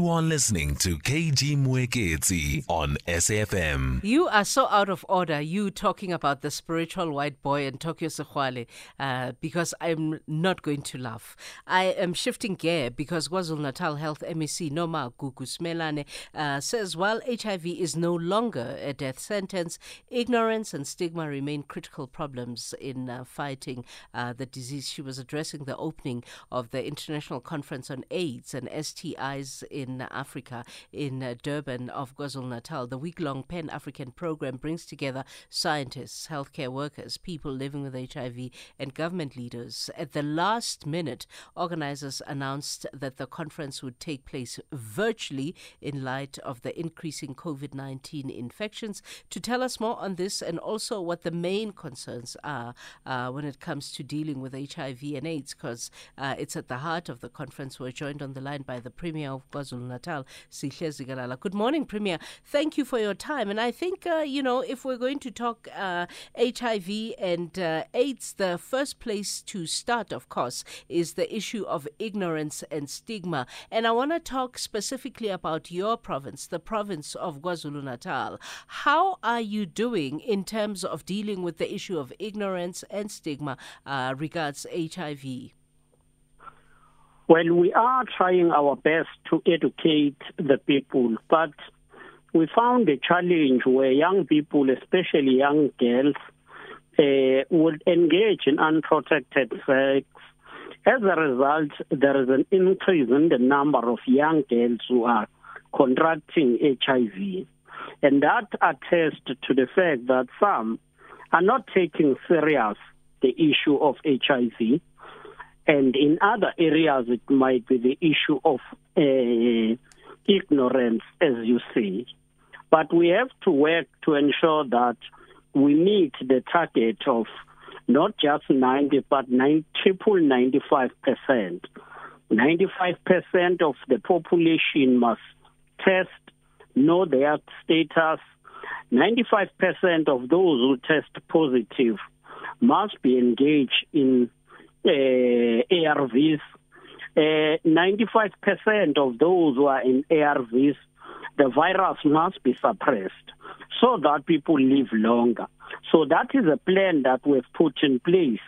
You are listening to KG Mwekezi on SFM. You are so out of order, you talking about the spiritual white boy and Tokyo Sexwale, uh, because I'm not going to laugh. I am shifting gear because KwaZulu Natal Health MEC Nomagugu Simelane uh, says while HIV is no longer a death sentence, ignorance and stigma remain critical problems in uh, fighting uh, the disease. She was addressing the opening of the International Conference on AIDS and STIs in in Africa in uh, Durban of KwaZulu Natal. The week long Pan African program brings together scientists, healthcare workers, people living with HIV, and government leaders. At the last minute, organizers announced that the conference would take place virtually in light of the increasing COVID 19 infections. To tell us more on this and also what the main concerns are uh, when it comes to dealing with HIV and AIDS, because uh, it's at the heart of the conference, we're joined on the line by the Premier of KwaZulu Natal, Sihle Zikalala. Good morning, Premier. Thank you for your time. And I think, uh, you know, if we're going to talk uh, HIV and uh, AIDS, the first place to start, of course, is the issue of ignorance and stigma. And I want to talk specifically about your province, the province of KwaZulu Natal. How are you doing in terms of dealing with the issue of ignorance and stigma uh, regards HIV? Well, we are trying our best to educate the people, but we found a challenge where young people, especially young girls, uh, would engage in unprotected sex. As a result, there is an increase in the number of young girls who are contracting HIV. And that attests to the fact that some are not taking serious the issue of HIV and in other areas, it might be the issue of uh, ignorance, as you say. But we have to work to ensure that we meet the target of not just 90, but 90, triple 95 percent. 95 percent of the population must test, know their status. 95 percent of those who test positive must be engaged in uh, ARVs. Uh, 95% of those who are in ARVs, the virus must be suppressed so that people live longer. So that is a plan that we've put in place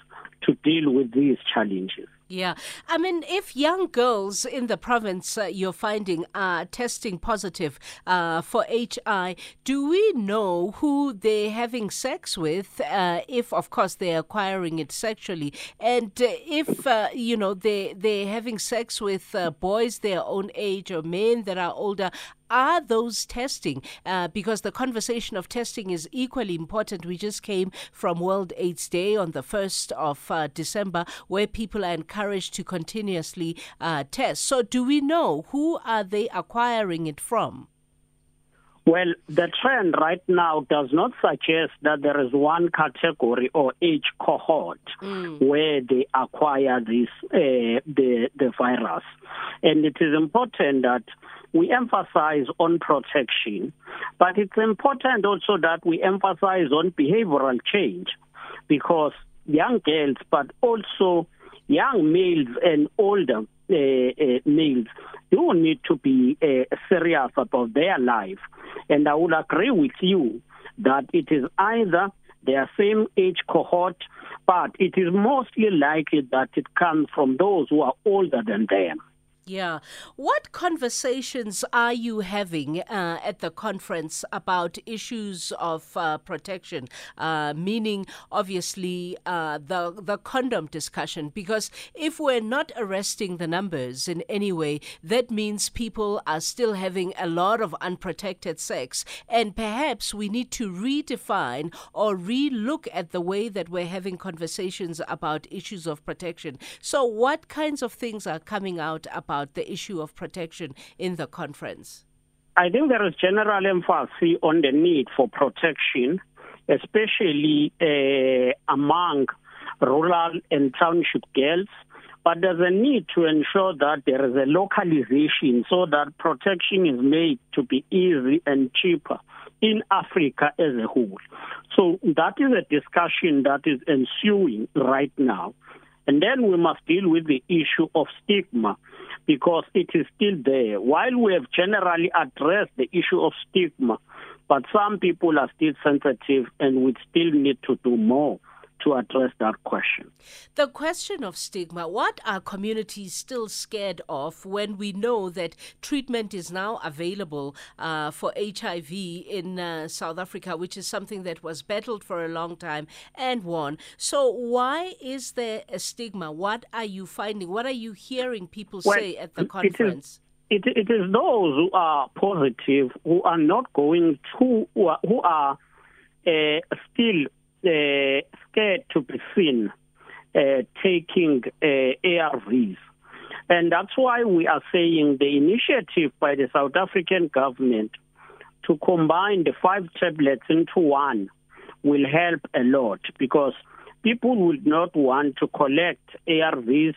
to deal with these challenges. Yeah. I mean, if young girls in the province uh, you're finding are testing positive uh, for HI, do we know who they're having sex with, uh, if, of course, they're acquiring it sexually? And uh, if, uh, you know, they, they're having sex with uh, boys their own age or men that are older, are those testing? Uh, because the conversation of testing is equally important. We just came from World AIDS Day on the 1st of uh, December, where people are encouraged to continuously uh, test. So, do we know who are they acquiring it from? Well, the trend right now does not suggest that there is one category or age cohort mm. where they acquire this uh, the the virus, and it is important that we emphasize on protection, but it's important also that we emphasize on behavioral change because young girls, but also young males and older uh, uh, males do need to be uh, serious about their life. And I would agree with you that it is either their same age cohort, but it is mostly likely that it comes from those who are older than them. Yeah. What conversations are you having uh, at the conference about issues of uh, protection? Uh, meaning, obviously, uh, the the condom discussion. Because if we're not arresting the numbers in any way, that means people are still having a lot of unprotected sex, and perhaps we need to redefine or relook at the way that we're having conversations about issues of protection. So, what kinds of things are coming out about? About the issue of protection in the conference? I think there is general emphasis on the need for protection, especially uh, among rural and township girls. But there's a need to ensure that there is a localization so that protection is made to be easy and cheaper in Africa as a whole. So that is a discussion that is ensuing right now. And then we must deal with the issue of stigma because it is still there. While we have generally addressed the issue of stigma, but some people are still sensitive and we still need to do more to address that question. The question of stigma what are communities still scared of when we know that treatment is now available uh, for HIV in uh, South Africa, which is something that was battled for a long time and won? So, why is there a stigma? What are you finding? What are you hearing people well, say at the conference? It is, it, it is those who are positive who are not going to, who are, who are uh, still uh, scared to be seen uh, taking uh, ARVs. And that's why we are saying the initiative by the South African government to combine the five tablets into one will help a lot because people would not want to collect ARVs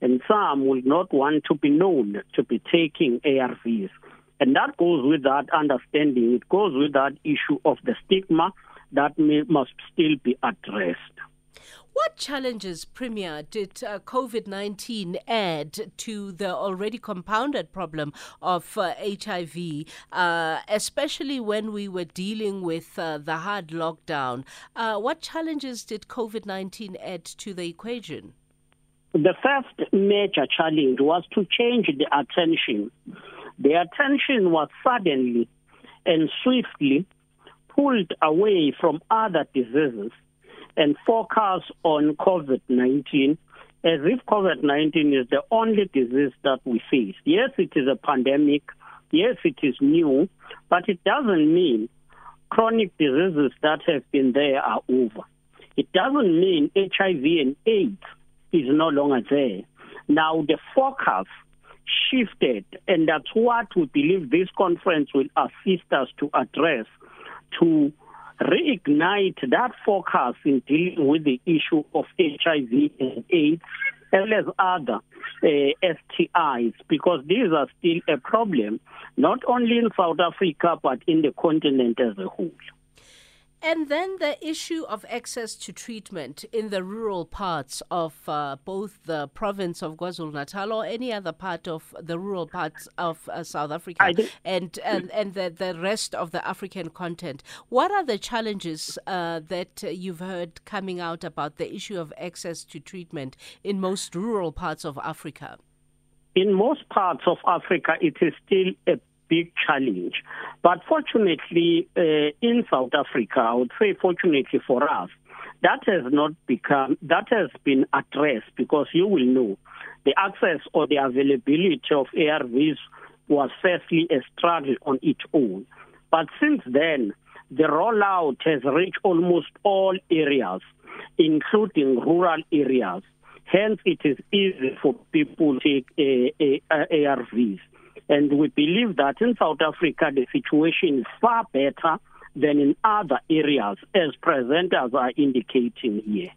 and some will not want to be known to be taking ARVs. And that goes with that understanding. It goes with that issue of the stigma that may, must still be addressed. What challenges, Premier, did uh, COVID 19 add to the already compounded problem of uh, HIV, uh, especially when we were dealing with uh, the hard lockdown? Uh, what challenges did COVID 19 add to the equation? The first major challenge was to change the attention. The attention was suddenly and swiftly pulled away from other diseases and focus on COVID 19 as if COVID 19 is the only disease that we face. Yes, it is a pandemic. Yes, it is new, but it doesn't mean chronic diseases that have been there are over. It doesn't mean HIV and AIDS is no longer there. Now, the focus shifted, and that's what we believe this conference will assist us to address to reignite that focus in dealing with the issue of HIV and AIDS as well as other uh, STIs because these are still a problem not only in South Africa but in the continent as a whole. And then the issue of access to treatment in the rural parts of uh, both the province of KwaZulu Natal or any other part of the rural parts of uh, South Africa and, and, and the, the rest of the African continent. What are the challenges uh, that you've heard coming out about the issue of access to treatment in most rural parts of Africa? In most parts of Africa, it is still a big challenge. But fortunately, uh, in South Africa, I would say fortunately for us, that has not become, that has been addressed because you will know the access or the availability of ARVs was firstly a struggle on its own. But since then, the rollout has reached almost all areas, including rural areas. Hence, it is easy for people to take uh, uh, ARVs. And we believe that in South Africa, the situation is far better than in other areas, as presenters are indicating here.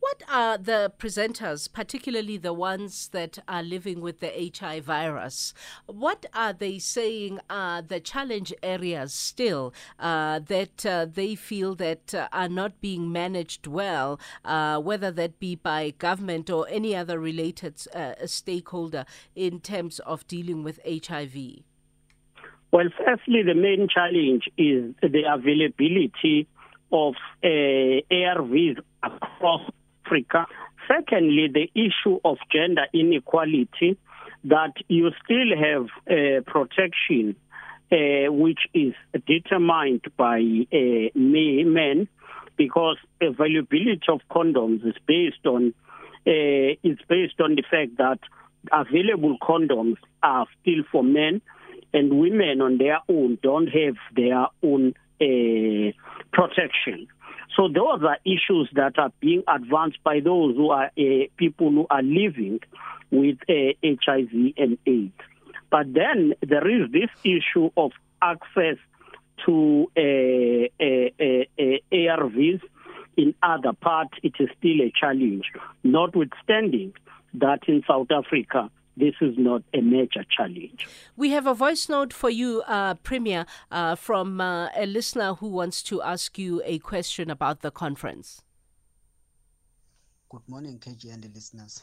What are the presenters, particularly the ones that are living with the HIV virus, what are they saying are the challenge areas still uh, that uh, they feel that uh, are not being managed well, uh, whether that be by government or any other related uh, stakeholder in terms of dealing with HIV? Well, firstly, the main challenge is the availability of uh, ARVs across Africa. Secondly, the issue of gender inequality, that you still have uh, protection uh, which is determined by uh, men because availability of condoms is based on uh, is based on the fact that available condoms are still for men and women on their own don't have their own uh, protection. So those are issues that are being advanced by those who are uh, people who are living with uh, HIV and AIDS. But then there is this issue of access to uh, ARVs in other parts. It is still a challenge, notwithstanding that in South Africa this is not a major challenge. We have a voice note for you, uh, Premier, uh, from uh, a listener who wants to ask you a question about the conference. Good morning, KG and the listeners.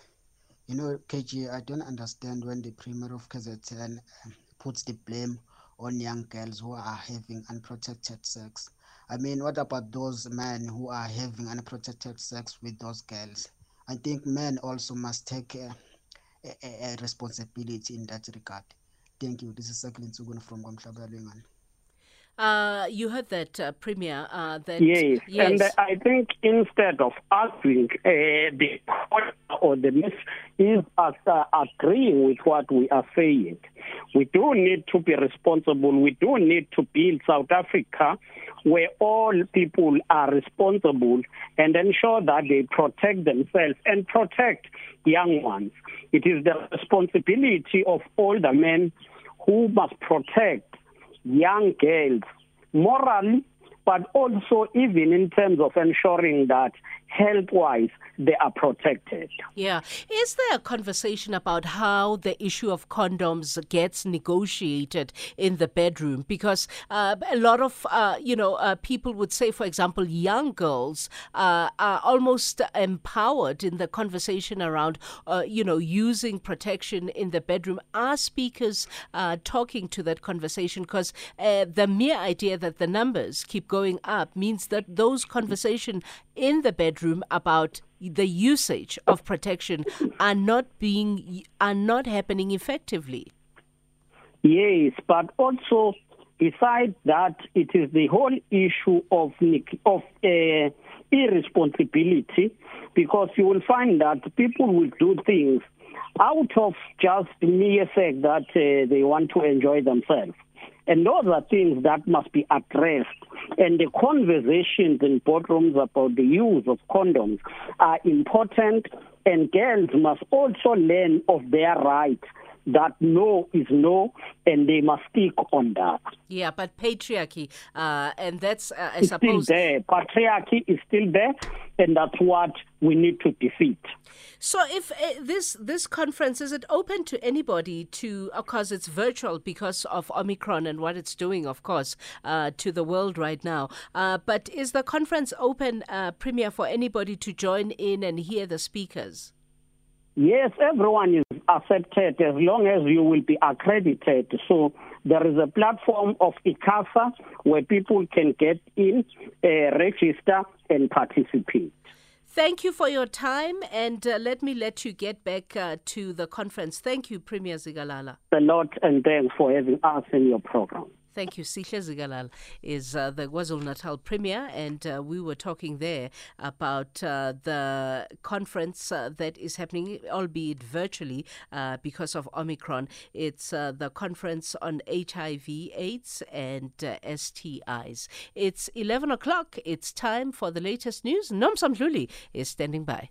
You know, KG, I don't understand when the Premier of KZN um, puts the blame on young girls who are having unprotected sex. I mean, what about those men who are having unprotected sex with those girls? I think men also must take a, a, a responsibility in that regard. Thank you. This is Sakilin Sugun from Gomshabalingani. Uh, you heard that, uh, Premier. Uh, that yes. yes. and I think instead of arguing, uh, the or the miss is uh, agreeing with what we are saying. We do need to be responsible. We do need to build South Africa where all people are responsible and ensure that they protect themselves and protect young ones. It is the responsibility of older men who must protect young girls morally, but also even in terms of ensuring that health wise they are protected. Yeah. Is there a conversation about how the issue of condoms gets negotiated in the bedroom? Because uh, a lot of, uh, you know, uh, people would say, for example, young girls uh, are almost empowered in the conversation around, uh, you know, using protection in the bedroom. Are speakers uh, talking to that conversation? Because the mere idea that the numbers keep going up means that those conversations in the bedroom about the usage of protection are not being are not happening effectively. Yes, but also besides that, it is the whole issue of of uh, irresponsibility, because you will find that people will do things out of just mere fact that uh, they want to enjoy themselves. And those are things that must be addressed. And the conversations in boardrooms about the use of condoms are important, and girls must also learn of their rights that no is no and they must stick on that. Yeah, but patriarchy, uh, and that's, uh, I it's suppose. Still there. Patriarchy is still there, and that's what we need to defeat. So, if uh, this this conference is it open to anybody to, of course, it's virtual because of Omicron and what it's doing, of course, uh, to the world right now. Uh, but is the conference open, uh, Premier, for anybody to join in and hear the speakers? Yes, everyone is accepted as long as you will be accredited. So there is a platform of ICASA where people can get in, uh, register, and participate. Thank you for your time, and uh, let me let you get back uh, to the conference. Thank you, Premier Zikalala. A lot, and thanks for having us in your program. Thank you. Sihle Zikalala is uh, the KwaZulu Natal Premier, and uh, we were talking there about uh, the conference uh, that is happening, albeit virtually, uh, because of Omicron. It's uh, the conference on HIV, AIDS, and STIs. It's 11 o'clock. It's time for the latest news. Nomsa Mdluli is standing by.